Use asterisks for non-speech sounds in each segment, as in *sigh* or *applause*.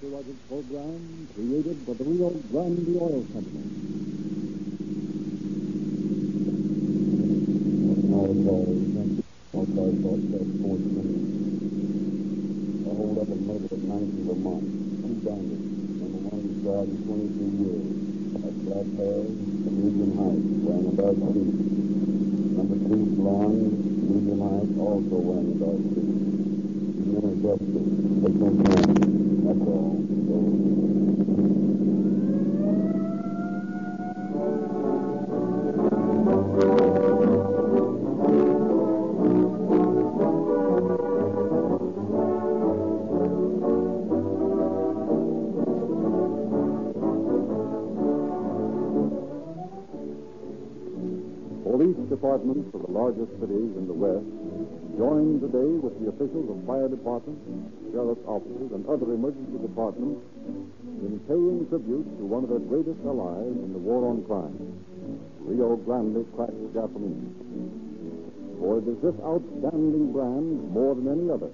copyrighted program created by the Rio Grande Oil Company. A hold up and murder at 90 Vermont. Two bandits. Number one is charged 23 years. Has black hair, medium height, wearing a dark suit. Number two, blonde, medium height, also wearing a dark suit. He's in a justice. Take departments of the largest cities in the West join today with the officials of fire departments, sheriff's offices, and other emergency departments in paying tribute to one of their greatest allies in the war on crime, Rio Grande cracked gasoline. For it is this outstanding brand, more than any other,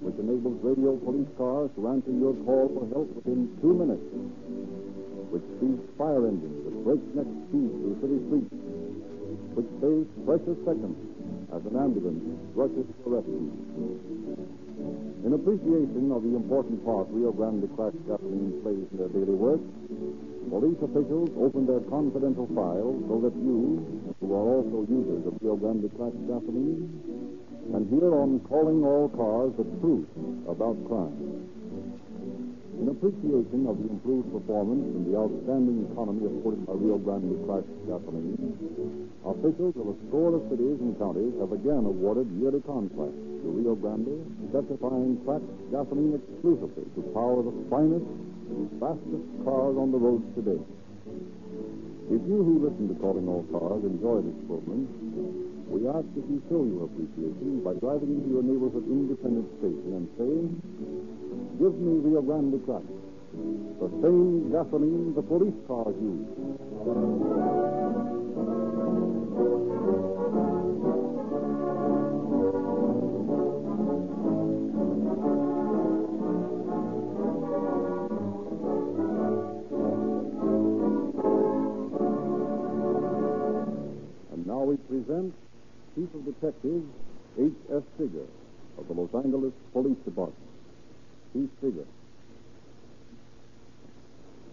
which enables radio police cars to answer your call for help within two minutes, which speeds fire engines at breakneck speed through city streets, which saves precious seconds as an ambulance rushes to rescue. In appreciation of the important part Rio Grande cracked gasoline plays in their daily work, police officials open their confidential files so that you, who are also users of Rio Grande cracked gasoline, can hear on calling all cars the truth about crime. Appreciation of the improved performance and the outstanding economy afforded by Rio Grande cracked gasoline, officials of a score of cities and counties have again awarded yearly contracts to Rio Grande, specifying cracked gasoline exclusively to power the finest, and fastest cars on the roads today. If you who listen to Calling All Cars enjoy this program, we ask that you show your appreciation by driving into your neighborhood independent station and saying, Give me Rio Grande crack. The same gasoline the police cars use. And now we present Chief of Detectives H.S. Figger of the Los Angeles Police Department. Chief Figger.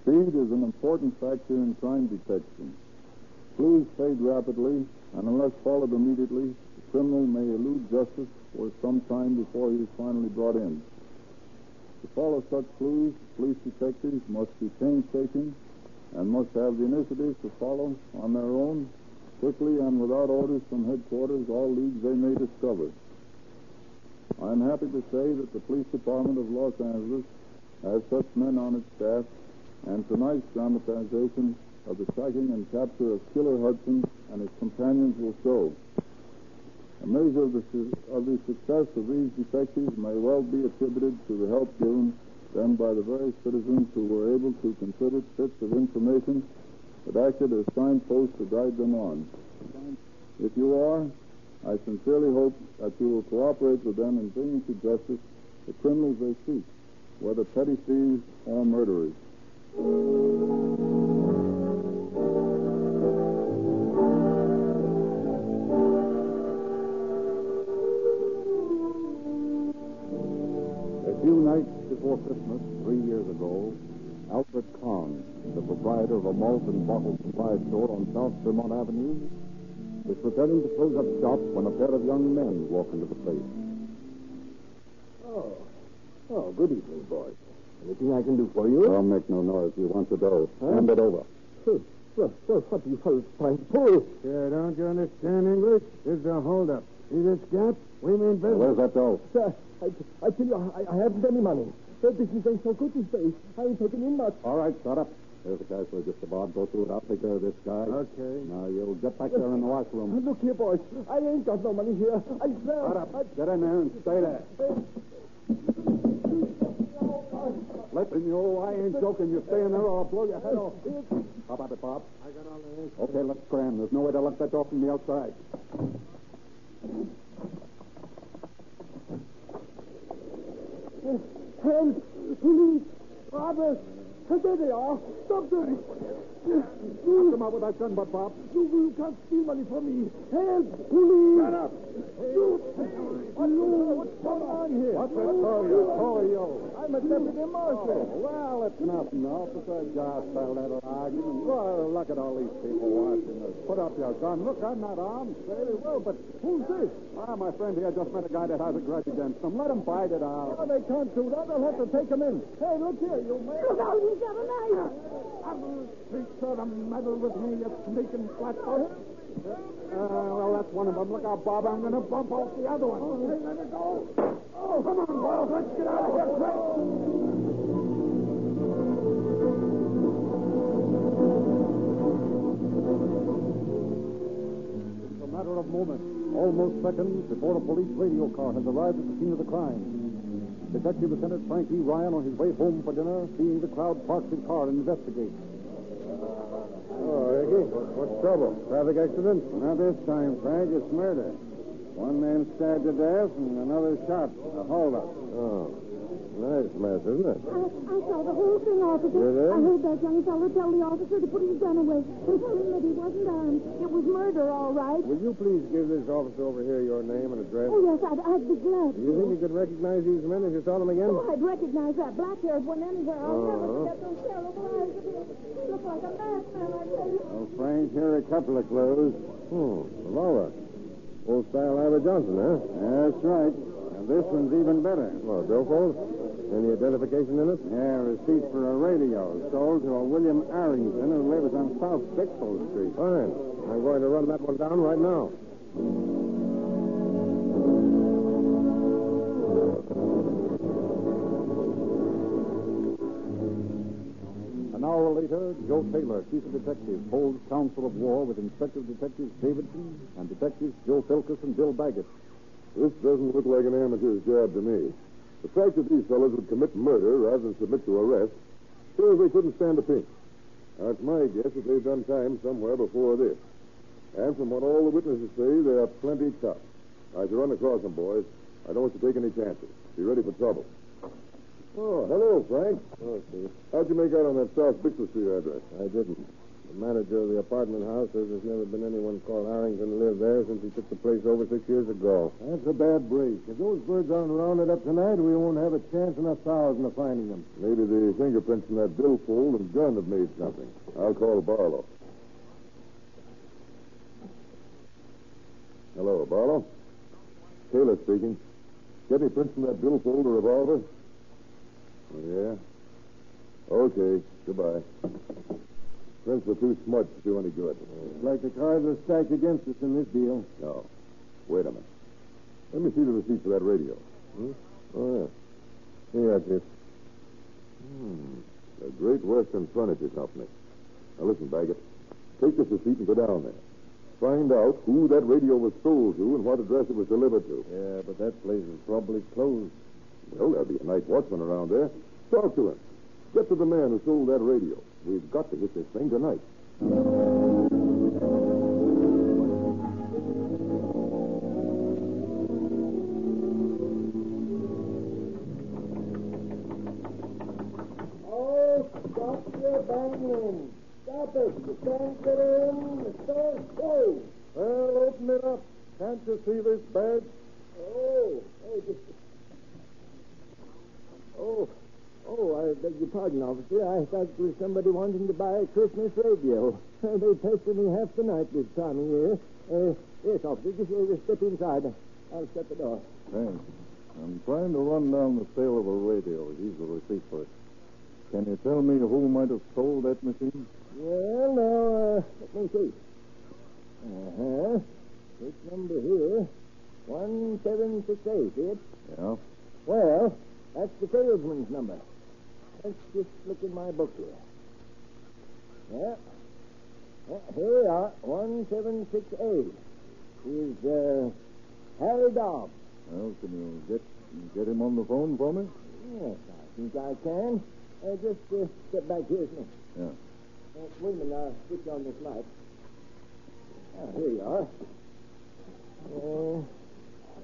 Speed is an important factor in crime detection. Clues fade rapidly, and unless followed immediately, the criminal may elude justice for some time before he is finally brought in. To follow such clues, police detectives must be painstaking and must have the initiative to follow on their own, quickly and without orders from headquarters, all leads they may discover. I am happy to say that the Police Department of Los Angeles has such men on its staff, and tonight's dramatization of the tracking and capture of Killer Hudson and his companions will show. A measure of the, su- of the success of these detectives may well be attributed to the help given them by the very citizens who were able to contribute bits of information that acted as signposts to guide them on. If you are, I sincerely hope that you will cooperate with them in bringing to justice the criminals they seek, whether petty thieves or murderers. A few nights before Christmas, three years ago, Alfred Kahn, the proprietor of a malt and bottle supply store on South Vermont Avenue, was preparing to close up shop when a pair of young men walked into the place. Oh. Oh, good evening, boys. Anything I can do for you? Don't make no noise. You want the dough. Huh? Hand it over. Well, well, well, what are you fellas trying to pull? Sure, don't you understand English? This is a holdup. See this gap? We mean business. Where's that dough? Sir, I, I tell you, I, I haven't any money. The business ain't so good these days. I ain't taking in much. All right, shut up. There's the cash register, Bob. Go through it. I'll take care of this guy. Okay. Now, you'll get back there in the washroom. Uh, look here, boys. I ain't got no money here. I swear. Shut up. I, Get in there and stay there. Uh, Listen, you, I ain't joking. You stay in there or I'll blow your head off. How about it, Bob? I got all the answers. Okay, let's cram. There's no way to lock that door from the outside. Help! Police! Robert! There they are. Stop them. Come out with that gun, but Bob. You, you can't steal money from me. Help! Police! Shut up. You! Hello! What's going on here? What's that story? Who are you? I'm a deputy marshal. Oh, well, it's nothing. Officer Josh fell out of argument. Well, look at all these people watching us. Put up your gun. Look, I'm not armed. Very well, but Who's this? ah, my friend here just met a guy that has a grudge against him. Let him fight it Oh, out. they can't do that. They'll have to take him in. Hey, look here, you man. Look out, he's got a knife. Speak sort of meddle with me, you sneaking flatfoot. Uh, well, that's one of them. Look out, Bob. I'm going to bump off the other one. Hey, let it go. Oh, come on, boys. Let's get out of here quick. It's a matter of moments, almost seconds, before a police radio car has arrived at the scene of the crime. Detective Lieutenant Frank E. Ryan, on his way home for dinner, seeing the crowd parks his car and investigates. Ricky, what's trouble? Traffic accident? Not this time, Frank. It's murder. One man stabbed to death and another shot. A holdup. Oh, nice mess, isn't it? I, I saw the whole thing, officer. You did? I heard that young fellow tell the officer to put his gun away and tell him that he wasn't armed. It was murder, all right. Will you please give this officer over here your name and address? Oh, yes, I'd, I'd be glad Do you think you could recognize these men if you saw them again? Oh, I'd recognize that black-haired one anywhere. I'll never Uh-huh. forget those terrible eyes of his. He looked like a masked man, I tell you. Well, Frank, here are a couple of clues. Hmm, revolver. Old style Iver Johnson, huh? That's right. And this one's even better. Well, billfold? Any identification in it? Yeah, receipt for a radio sold to a William Arrington who lives on South Bixel Street. Fine. I'm going to run that one down right now. An hour later, Joe Taylor, chief of detectives, holds council of war with Inspector Detectives Davidson and detectives Joe Philkus and Bill Baggett. This doesn't look like an amateur's job to me. The fact that these fellows would commit murder rather than submit to arrest shows they couldn't stand a pinch. Now, it's my guess that they've done time somewhere before this. And from what all the witnesses say, they are plenty tough. Now, if you run across them, boys, I don't want you to take any chances. Be ready for trouble. Oh, hello, Frank. Oh, Steve. How'd you make out on that South Bixel Street address? I didn't. The manager of the apartment house says there's never been anyone called Harrington live there since he took the place over six years ago. That's a bad break. If those birds aren't rounded up tonight, we won't have a chance in a thousand of finding them. Maybe the fingerprints from that billfold and gun have made something. I'll call Barlow. Hello, Barlow. Taylor speaking. Get any prints from that billfold or revolver? Oh, yeah? Okay. Goodbye. Prints were too smudged to do any good. It's like the cards are stacked against us in this deal. No. Wait a minute. Let me see the receipt for that radio. Oh, yeah. Here, Chief. Hmm. The Great Western Furniture Company. Now listen, Baggett. Take this receipt and go down there. Find out who that radio was sold to and what address it was delivered to. Yeah, but that place is probably closed. Well, there'll be a night watchman around there. Talk to him. Get to the man who sold that radio. We've got to hit this thing tonight. Oh, stop your banging. Stop it. You can't get in. The store's closed. Well, open it up. Can't you see this badge? Oh, oh. Oh, oh, I beg your pardon, officer. I thought it was somebody wanting to buy a Christmas radio. *laughs* they pester me half the night this time of year. Uh, yes, officer, just, uh, step inside. I'll shut the door. Thanks. I'm trying to run down the sale of a radio. Here's the receipt for it. Can you tell me who might have sold that machine? Well, now, uh, let me see. Uh-huh. This number here, 1768, see it? Yeah. Well, that's the salesman's number. Let's just look in my book here. Yeah. yeah here we are, 1768. He's, uh, Harry Dobbs. Well, can you get get him on the phone for me? Yes, I think I can. Uh, just uh, step back here, Smith. Yeah. Uh, wait a minute, I'll switch on this light. Ah, here you are. Uh,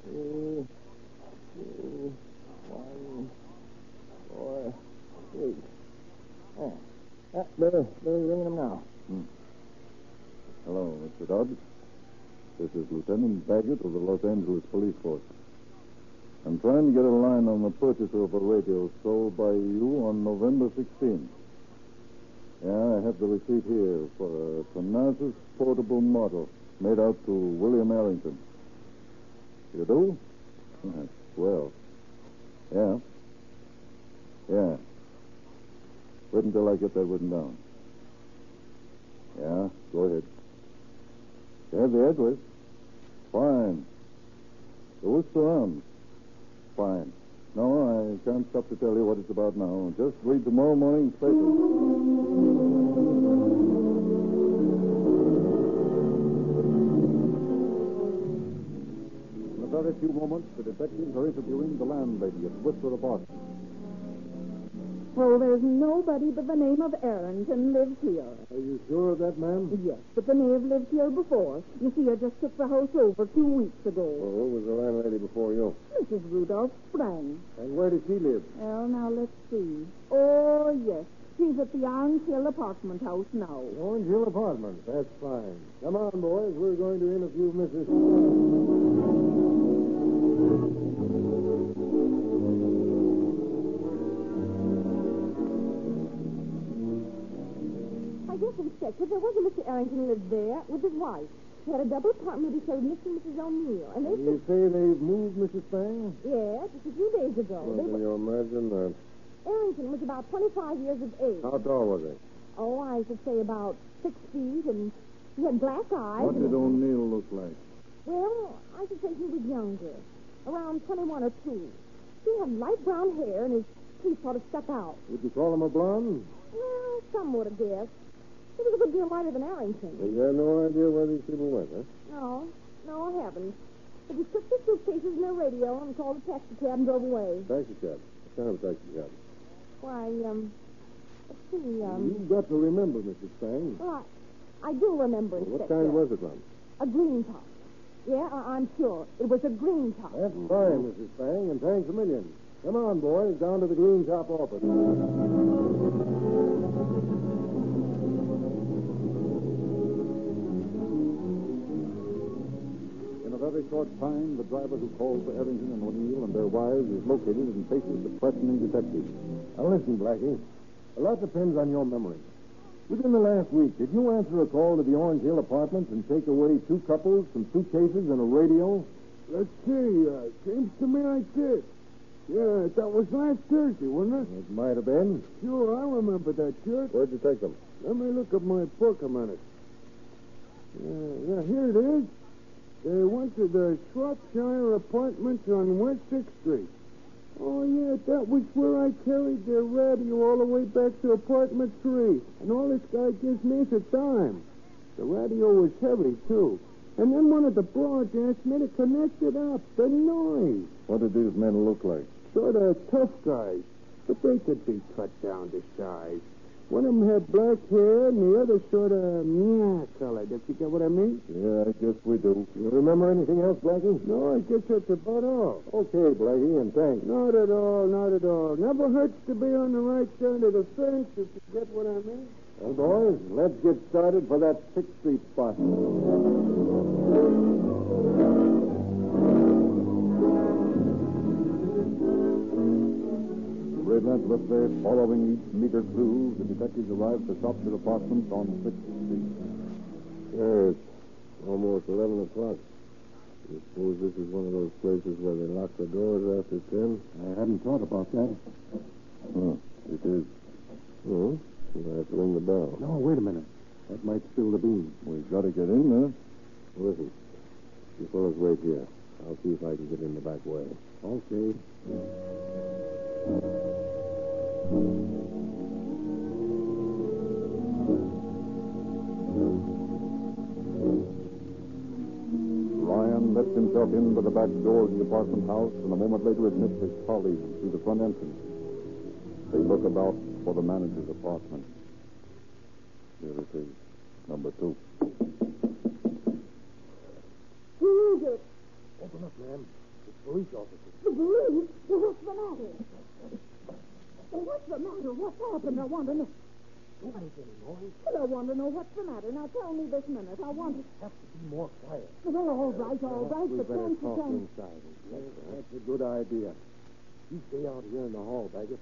three, two, one, four, Yeah. Oh. Yeah, they're, they're ringing them now. Hmm. Hello, Mr. Dodd. This is Lieutenant Baggett of the Los Angeles Police Force. I'm trying to get a line on the purchaser of a radio sold by you on November 16th. Yeah, I have the receipt here for a Thanasis portable model made out to William Arrington. You do? Well. Yeah. Yeah. Wait until I get that written down. Yeah, go ahead. Have the address? Fine. The Worcester Arms? Fine. No, I can't stop to tell you what it's about now. Just read tomorrow morning's paper. In a very few moments, the detectives are interviewing the landlady at Worcester Apartments. Well, there's nobody but the name of Arrington lives here. Are you sure of that, ma'am? Yes, but they may have lived here before. You see, I just took the house over two weeks ago. Well, who was the landlady before you? Mrs. Rudolph Sprang. And where does she live? Well, now let's see. Oh, yes. She's at the Orange Hill apartment house now. Orange Hill apartment. That's fine. Come on, boys. We're going to interview Mrs. Guess, Inspector, there was a Mr. Arrington lived there with his wife. He had a double apartment showed Mr. and Mrs. O'Neill. And they You say they've moved, Mrs. Spang? Yes, just a few days ago. Well, They can were, you imagine that? Arrington was about 25 years of age. How tall was he? Oh, I should say about six feet, and he had black eyes. What did O'Neill look like? Well, I should say he was younger, around 21 or 2. He had light brown hair, and his teeth sort of stuck out. Would you call him a blonde? Well, some would have guessed. He was a good deal lighter than Arrington. You have no idea where these people went, huh? No, no, I haven't. But he took their suitcases and their radio and called a taxi cab and drove away. Taxi cab. What kind of taxi cab? Why, um, let's see, um, You've got to remember, Mrs. Fang. well, I, I do remember, What kind was it, ma'am? A green top. Yeah, I, I'm sure. It was a green top. That's fine, Mrs. Fang, and thanks a million. Come on, boys, down to the Green Top office. Very short time, the driver who called for Arrington and O'Neill and their wives is located and faces the questioning detective. Now listen, Blackie. A lot depends on your memory. Within the last week, did you answer a call to the Orange Hill Apartments and take away two couples, some suitcases, and a radio? Let's see. Uh, seems to me I did. Yeah, that was last Thursday, wasn't it? It might have been. Sure, I remember that shirt. Where'd you take them? Let me look at my book a minute. Yeah, yeah, here it is. They went to the Shropshire Apartments on West Sixth Street. Oh, yeah, that was where I carried their radio all the way back to apartment three. And all this guy gives me is a dime. The radio was heavy, too. And then one of the broads asked me to connect it up. The noise. What did these men look like? Sort of tough guys. But they could be cut down to size. One of them had black hair, and the other sort of colored, if you get what I mean. Yeah, I guess we do. You remember anything else, Blackie? No, I guess that's about all. Okay, Blackie, and thanks. Not at all, not at all. Never hurts to be on the right side of the fence, if you get what I mean. Well, boys, let's get started for that Sixth Street spot. Relentlessly following each meter clue, the detectives arrived at the Shropshire apartment on 6th Street. Yes, almost 11 o'clock. You suppose this is one of those places where they lock the doors after 10? I hadn't thought about that. Huh, it is. Oh, you have to ring the bell. No, wait a minute. That might spill the beans. We've got to get in there. Listen, you fellows wait here. I'll see if I can get in the back way. Okay. Ryan lets himself in by the back door of the apartment house and a moment later admits his colleagues through the front entrance. They look about for the manager's apartment. Here it is. Number two. Who is it? Open up, ma'am. It's police officers. The police? Well, what's the matter? Well, what's the matter? What's happened? I want to know. do anything, Maury. Well, I want to know what's the matter. Now tell me this minute. I want to. Have to be more quiet. Well, all right, all right, we but better can't you talk tell me? inside. Yes, that's a good idea. You stay out here in the hall, Baggett.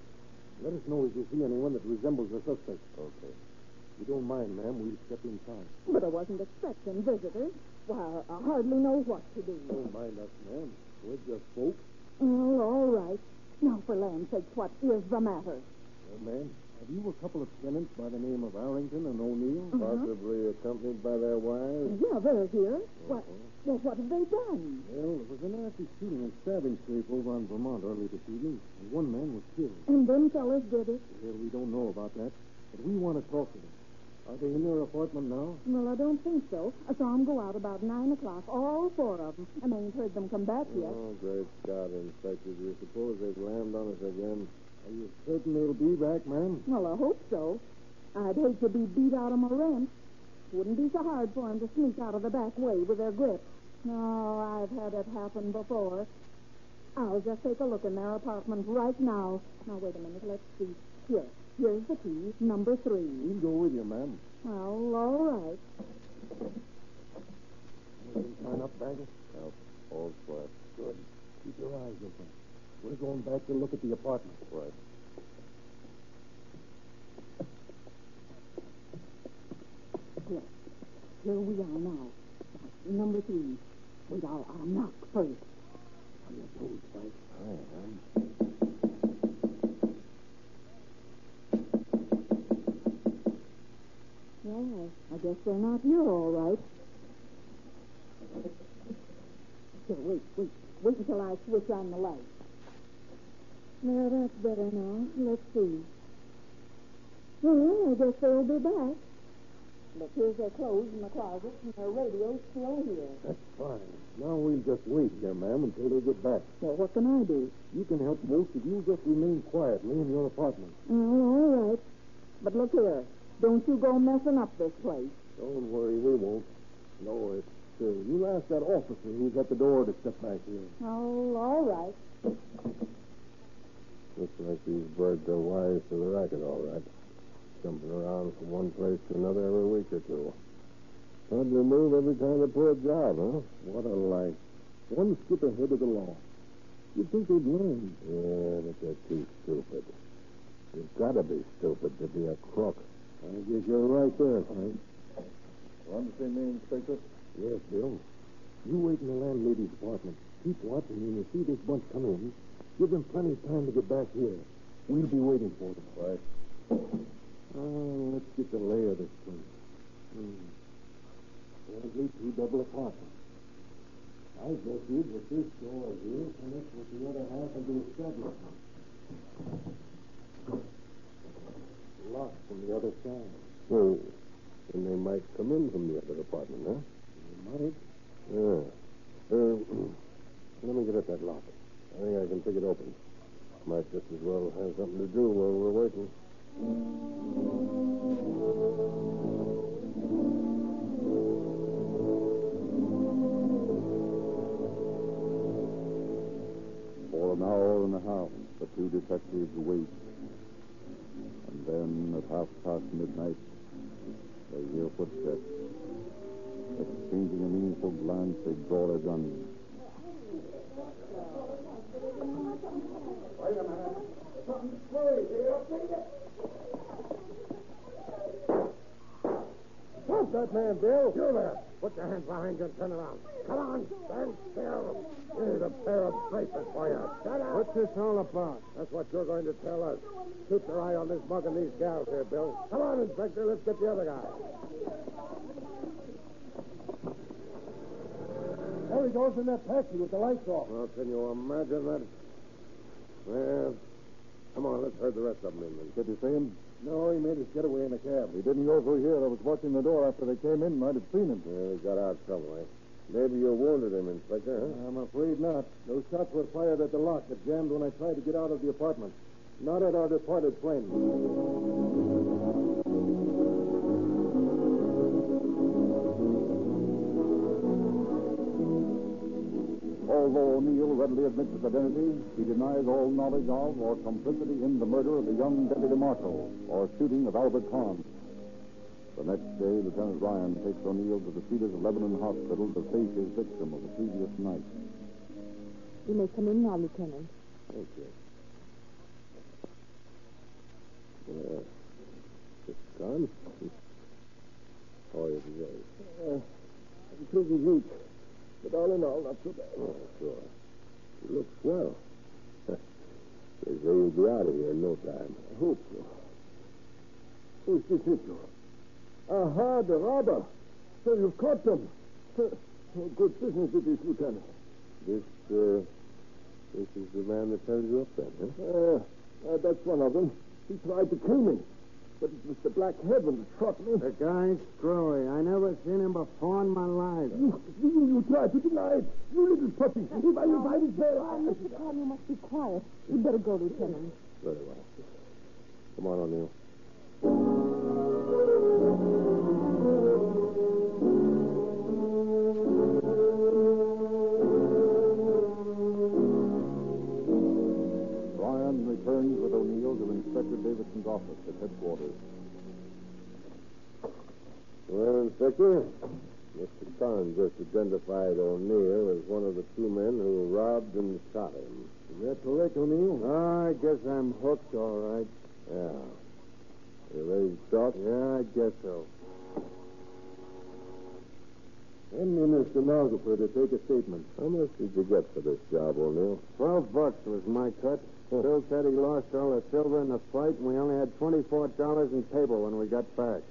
Let us know if you see anyone that resembles the suspect. Okay. You don't mind, ma'am, we'll step inside. But I wasn't expecting visitors. Why, I hardly know what to do. Don't mind us, ma'am. We're just folks. Oh, all right. Now, for land's sake, what is the matter? Well, ma'am, have you a couple of tenants by the name of Arrington and O'Neill? Uh-huh. Possibly accompanied by their wives? Yeah, they're here. What, well, what have they done? Well, there was a nasty shooting and stabbing scrape over on Vermont early this evening, and one man was killed. And them fellas did it? Well, we don't know about that, but we want to talk to them. Are they in their apartment now? Well, I don't think so. I saw them go out about 9 o'clock, all four of them, and I ain't heard them come back yet. Oh, great Scott, Inspector. Do you suppose they've landed on us again? Are you certain they'll be back, ma'am? Well, I hope so. I'd hate to be beat out of my rent. Wouldn't be so hard for 'em to sneak out of the back way with their grip. No, I've had it happen before. I'll just take a look in their apartment right now. Now, wait a minute. Let's see. Here. Here's the key, number three. We'll go with you, ma'am. Well, all right. You sign up, Baggett? Well, all quiet. Good. Keep your eyes open. We're going back to look at the apartment. Right. Here. Here we are now. Number three. Wait, I'll, I'll knock first. On your toes, Spike. Aye, Well, I, I guess they're not here, all right. Here, wait, wait. Wait until I switch on the light. Now, that's better now. Let's see. Well, I guess they'll be back. Look, here's their clothes in the closet, and their radio's still here. That's fine. Now we'll just wait here, ma'am, until they get back. Well, what can I do? You can help most if you just remain quietly in your apartment. Well, all right. But look here. Don't you go messing up this place. Don't worry, we won't. No, it's uh, you ask that officer who's at the door to step back here. Oh, all right. Looks like these birds are wise to the racket, all right. Jumping around from one place to another every week or two. Hard to move every time they pull a job, huh? What a life. One skip ahead of the law. You'd think they'd learn. Yeah, but they're too stupid. You've got to be stupid to be a crook. I guess you're right there, Frank. Want to see me, Inspector? Yes, Bill. You wait in the landlady's apartment. Keep watching when you see this bunch come in. Give them plenty of time to get back here. We'll be waiting for them. Right. Oh, let's get the lay of this place. Hmm. Apparently two double apartments. I guess you that this door here connects with the other half of the establishment. Locked from the other side. Oh, then they might come in from the other apartment, huh? They might. Yeah. Uh, *clears throat* let me get at that lock. I think I can pick it open. Might just as well have something to do while we're waiting. For an hour and a half, the two detectives wait. And then, at half past midnight, they hear footsteps. Exchanging a meaningful glance, they draw their guns. Stop that man, Bill. You there. Put your hands behind you and turn around. Come on, stand still. Here's a pair of bracelets for you. Shut up. What's this all about? That's what you're going to tell us. Keep your eye on this mug and these gals here, Bill. Come on, Inspector. Let's get the other guy. There he goes in that taxi with the lights off. Well, can you imagine that? Well, come on, let's herd the rest of them in. Then. Did you see him? No, he made his getaway in a cab. He didn't go through here. I was watching the door after they came in. Might have seen him. Yeah, he got out some way. Maybe you wounded him, Inspector, huh? I'm afraid not. Those shots were fired at the lock that jammed when I tried to get out of the apartment. Not at our departed friend. Although O'Neill readily admits his identity, he denies all knowledge of or complicity in the murder of the young Deputy Marshal or shooting of Albert Kahn. The next day, Lieutenant Ryan takes O'Neill to the Cedars of Lebanon Hospital to face his victim of the previous night. You may come in now, Lieutenant. Thank you. Mr. Kahn? How are you today? Uh, pretty weak. But all in all, not so bad. Oh, sure. You look swell. they say you'll be out of here in no time. I hope so. Who's this you? Aha, the robber. So you've caught them. Good business it is, Lieutenant. This, uh, this is the man that held you up then, huh? Uh, uh, that's one of them. He tried to kill me. But it was the Black Heaven that shot me. The guy's screwy. I never seen him before in my life. You, you, you tried to deny it. You little puppy. If I, if I was there, Oh, I... Mr. Kahn, you must be quiet. You'd better go, Lieutenant. Very well. Come on, O'Neill. Ryan returns with O'Neill to Inspector Davidson's office at headquarters. Well, Inspector, Mr. Kahn just identified O'Neill as one of the two men who robbed and shot him. Is that correct, O'Neill? Oh, I guess I'm hooked, all right. Yeah. You ready to talk? Yeah, I guess so. Send me Mr. Stenographer to take a statement. How much did you get for this job, O'Neill? Twelve bucks was my cut. Bill said he lost all the silver in the fight, and we only had twenty-four dollars in paper when we got back.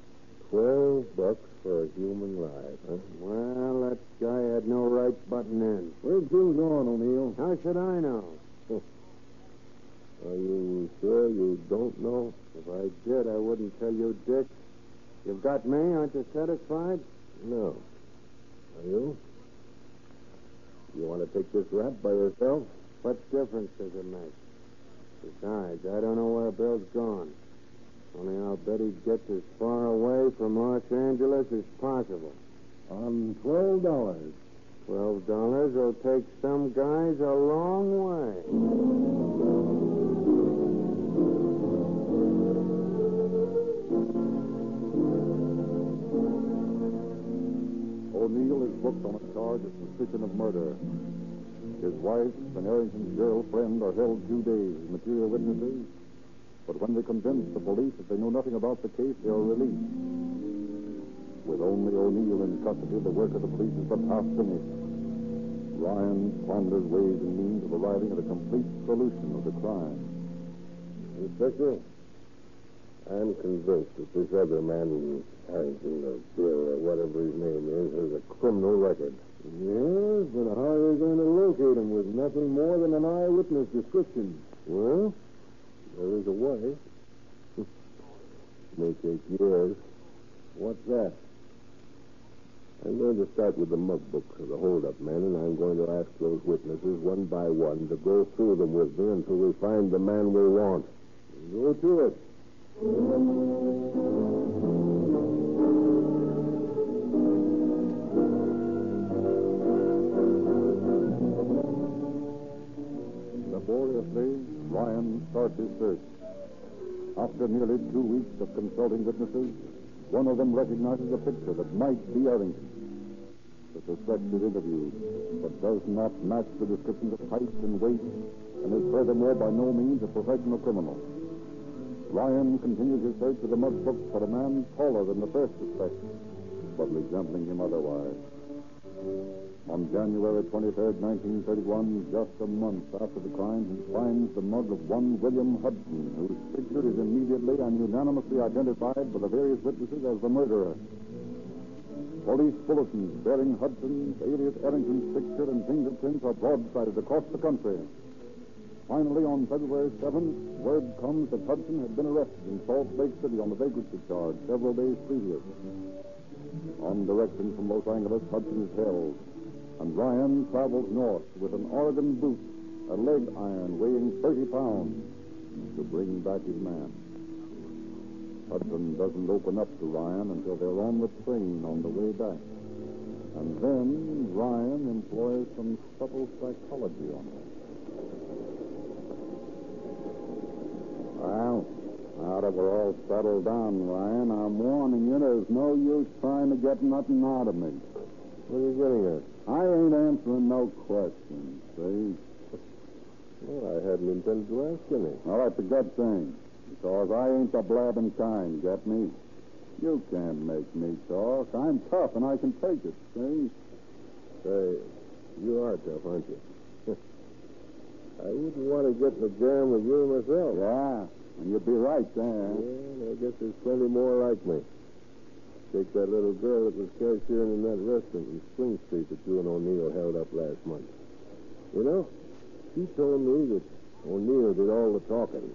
Twelve bucks for a human life, huh? Well, that guy had no right butting in. Where's Bill gone, O'Neill? How should I know? Are you sure you don't know? If I did, I wouldn't tell you, Dick. You've got me. Aren't you satisfied? No. Are you? You want to take this rap by yourself? What difference does it make? Besides, I don't know where Bill's gone. Only I'll bet he gets as far away from Los Angeles as possible. On twelve dollars. Twelve dollars will take some guys a long way. O'Neill is booked on a charge of suspicion of murder. His wife and Arrington's girlfriend are held two days as material witnesses, but when they convince the police that they know nothing about the case, they are released. With only O'Neill in custody, the work of the police is but half finished. Ryan ponders ways and means of arriving at a complete solution of the crime. Inspector, I'm convinced that this other man, Harrington or Bill or whatever his name is, has a criminal record. Yes, but how are they going to locate him with nothing more than an eyewitness description? Well, there is a way. *laughs* May take years. What's that? I'm going to start with the mug books of the hold-up men, and I'm going to ask those witnesses one by one to go through them with me until we find the man we want. Go to it. Search. After nearly two weeks of consulting witnesses, one of them recognizes a picture that might be Arrington. The suspect is interviewed, but does not match the descriptions of height and weight, and is furthermore by no means a professional criminal. Ryan continues his search of the mud book for a man taller than the first suspect, but resembling him otherwise. On January 23rd, 1931, just a month after the crime, he finds the mug of one William Hudson, whose picture is immediately and unanimously identified by the various witnesses as the murderer. Police bulletins bearing Hudson's alias Arrington's picture and fingerprints are broadsided across the country. Finally, on February 7th, word comes that Hudson had been arrested in Salt Lake City on the vagrancy charge several days previous. On direction from Los Angeles, Hudson is held, and Ryan travels north with an Oregon boot, a leg iron weighing 30 pounds, to bring back his man. Hudson doesn't open up to Ryan until they're on the train on the way back. And then Ryan employs some subtle psychology on him. Well, now that we're all settled down, Ryan, I'm warning you there's no use trying to get nothing out of me. What are you getting at? I ain't answering no questions, see? Well, I hadn't intended to ask any. Well, that's a good thing, because I ain't the blabbing kind, get me? You can't make me talk. I'm tough, and I can take it, see? Say, you are tough, aren't you? *laughs* I wouldn't want to get in the jam with you myself. Yeah, and you'd be right there. Yeah, I guess there's plenty more like me. Take that little girl that was cashiering in that restaurant in Spring Street that you and O'Neill held up last month. You know, she told me that O'Neill did all the talking,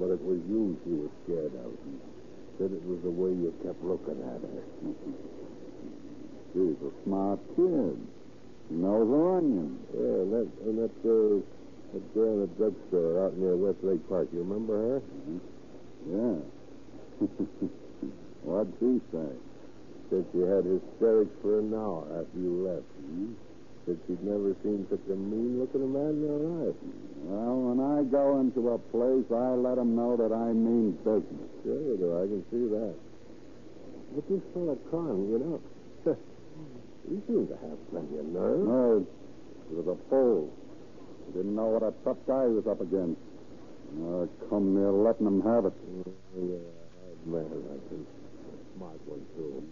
but it was you she was scared of. Said it was the way you kept looking at her. She's a smart kid. Knows her onions. Yeah, and that and that uh, that girl in the drugstore out near Westlake Park. You remember her? Yeah. *laughs* What'd she say? Said she had hysterics for an hour after you left. Said she'd never seen such a mean-looking man in her life. Well, when I go into a place, I let 'em know that I mean business. Sure you do. I can see that. But this fellow Kahn, you know, *laughs* he seemed to have plenty of nerve. No, he was a fool. He didn't know what a tough guy he was up against. Uh, come near letting him have it. Yeah, I admit it. I think smart one, too.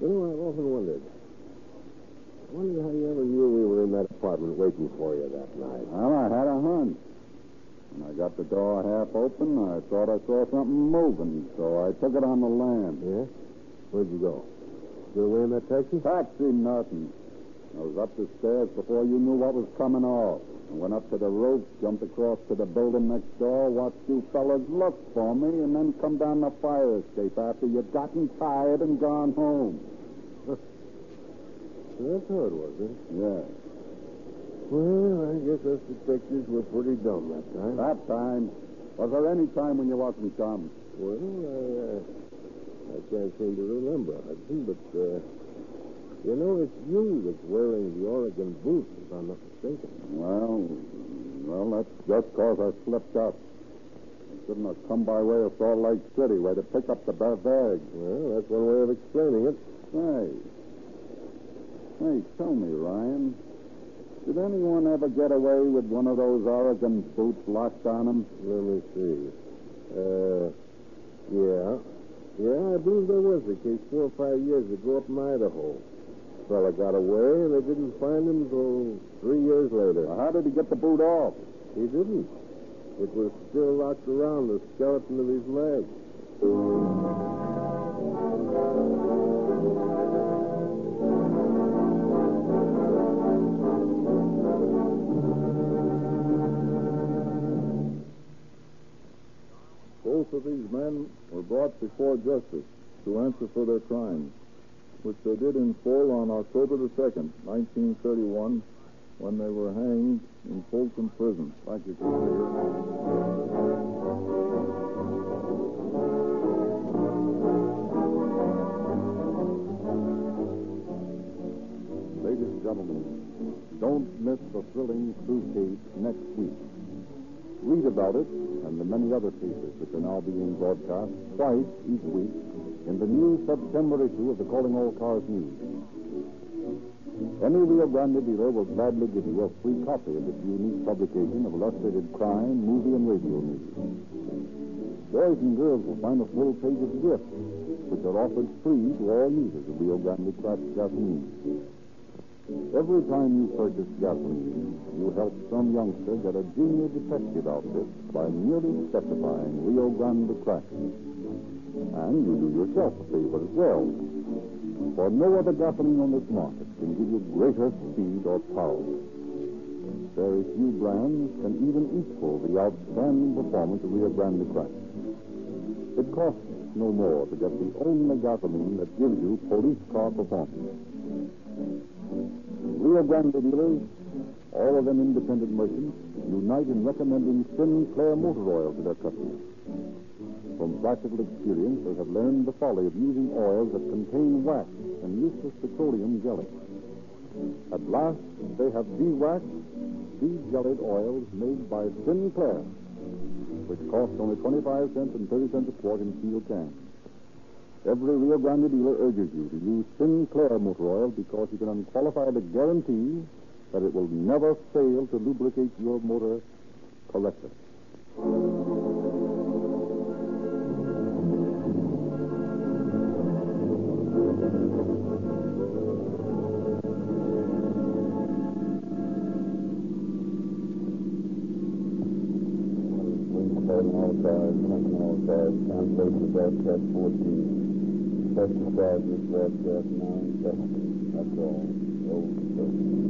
You know, I've often wondered. I wondered how you ever knew we were in that apartment waiting for you that night. Well, I had a hunch. When I got the door half open, I thought I saw something moving, so I took it on the lam. Yeah? Where'd you go? You away in that taxi? Taxi, nothing. I was up the stairs before you knew what was coming off. Went up to the roof, jumped across to the building next door, watched you fellas look for me, and then come down the fire escape after you'd gotten tired and gone home. *laughs* That's how it was, huh? Yeah. Well, I guess us detectives were pretty dumb that time. That time. Was there any time when you wasn't dumb? Well, I, uh, I can't seem to remember, Hudson, but, uh, you know, it's you that's wearing the Oregon boots, I'm not mistaken. Well, well, that's just cause I slipped up. I shouldn't have come by way of Salt Lake City where to pick up the bag. Well, that's one way of explaining it. Hey. Hey, tell me, Ryan. Did anyone ever get away with one of those Oregon boots locked on them? Let me see. Uh, yeah. Yeah, I believe there was a case four or five years ago up in Idaho. Fella got away, and they didn't find him until three years later. Well, how did he get the boot off? He didn't. It was still locked around the skeleton of his leg. Both of these men were brought before justice to answer for their crimes, which they did in full on October the 2nd, 1931, when they were hanged in Folsom Prison. Thank you. Ladies and gentlemen, don't miss the thrilling true case next week. Read about it and the many other cases which are now being broadcast twice each week in the new September issue of the Calling All Cars News. Any Rio Grande dealer will gladly give you a free copy of this unique publication of illustrated crime, movie, and radio news. Boys and girls will find a full page of gifts, which are offered free to all users of Rio Grande cracked gasoline. Every time you purchase gasoline, you help some youngster get a junior detective outfit by merely specifying Rio Grande crackers. And you do yourself a favor as well. For no other gasoline on this market can give you greater speed or power. Very few brands can even equal the outstanding performance of Rio Grande crackers. It costs no more to get the only gasoline that gives you police car performance. Rio Grande dealers, all of them independent merchants, unite in recommending Sinclair Motor Oil to their customers. From practical experience, they have learned the folly of using oils that contain wax and useless petroleum jelly. At last, they have de-waxed, de-jellied oils made by Sinclair, which cost only 25 cents and 30 cents a quart in steel cans. Every Rio Grande dealer urges you to use Sinclair motor oil because you can unqualifiedly guarantee that it will never fail to lubricate your motor correctly. All cars, calling all cars, translation broadcast 14. Special charges broadcast 9 seconds. That's all. Over.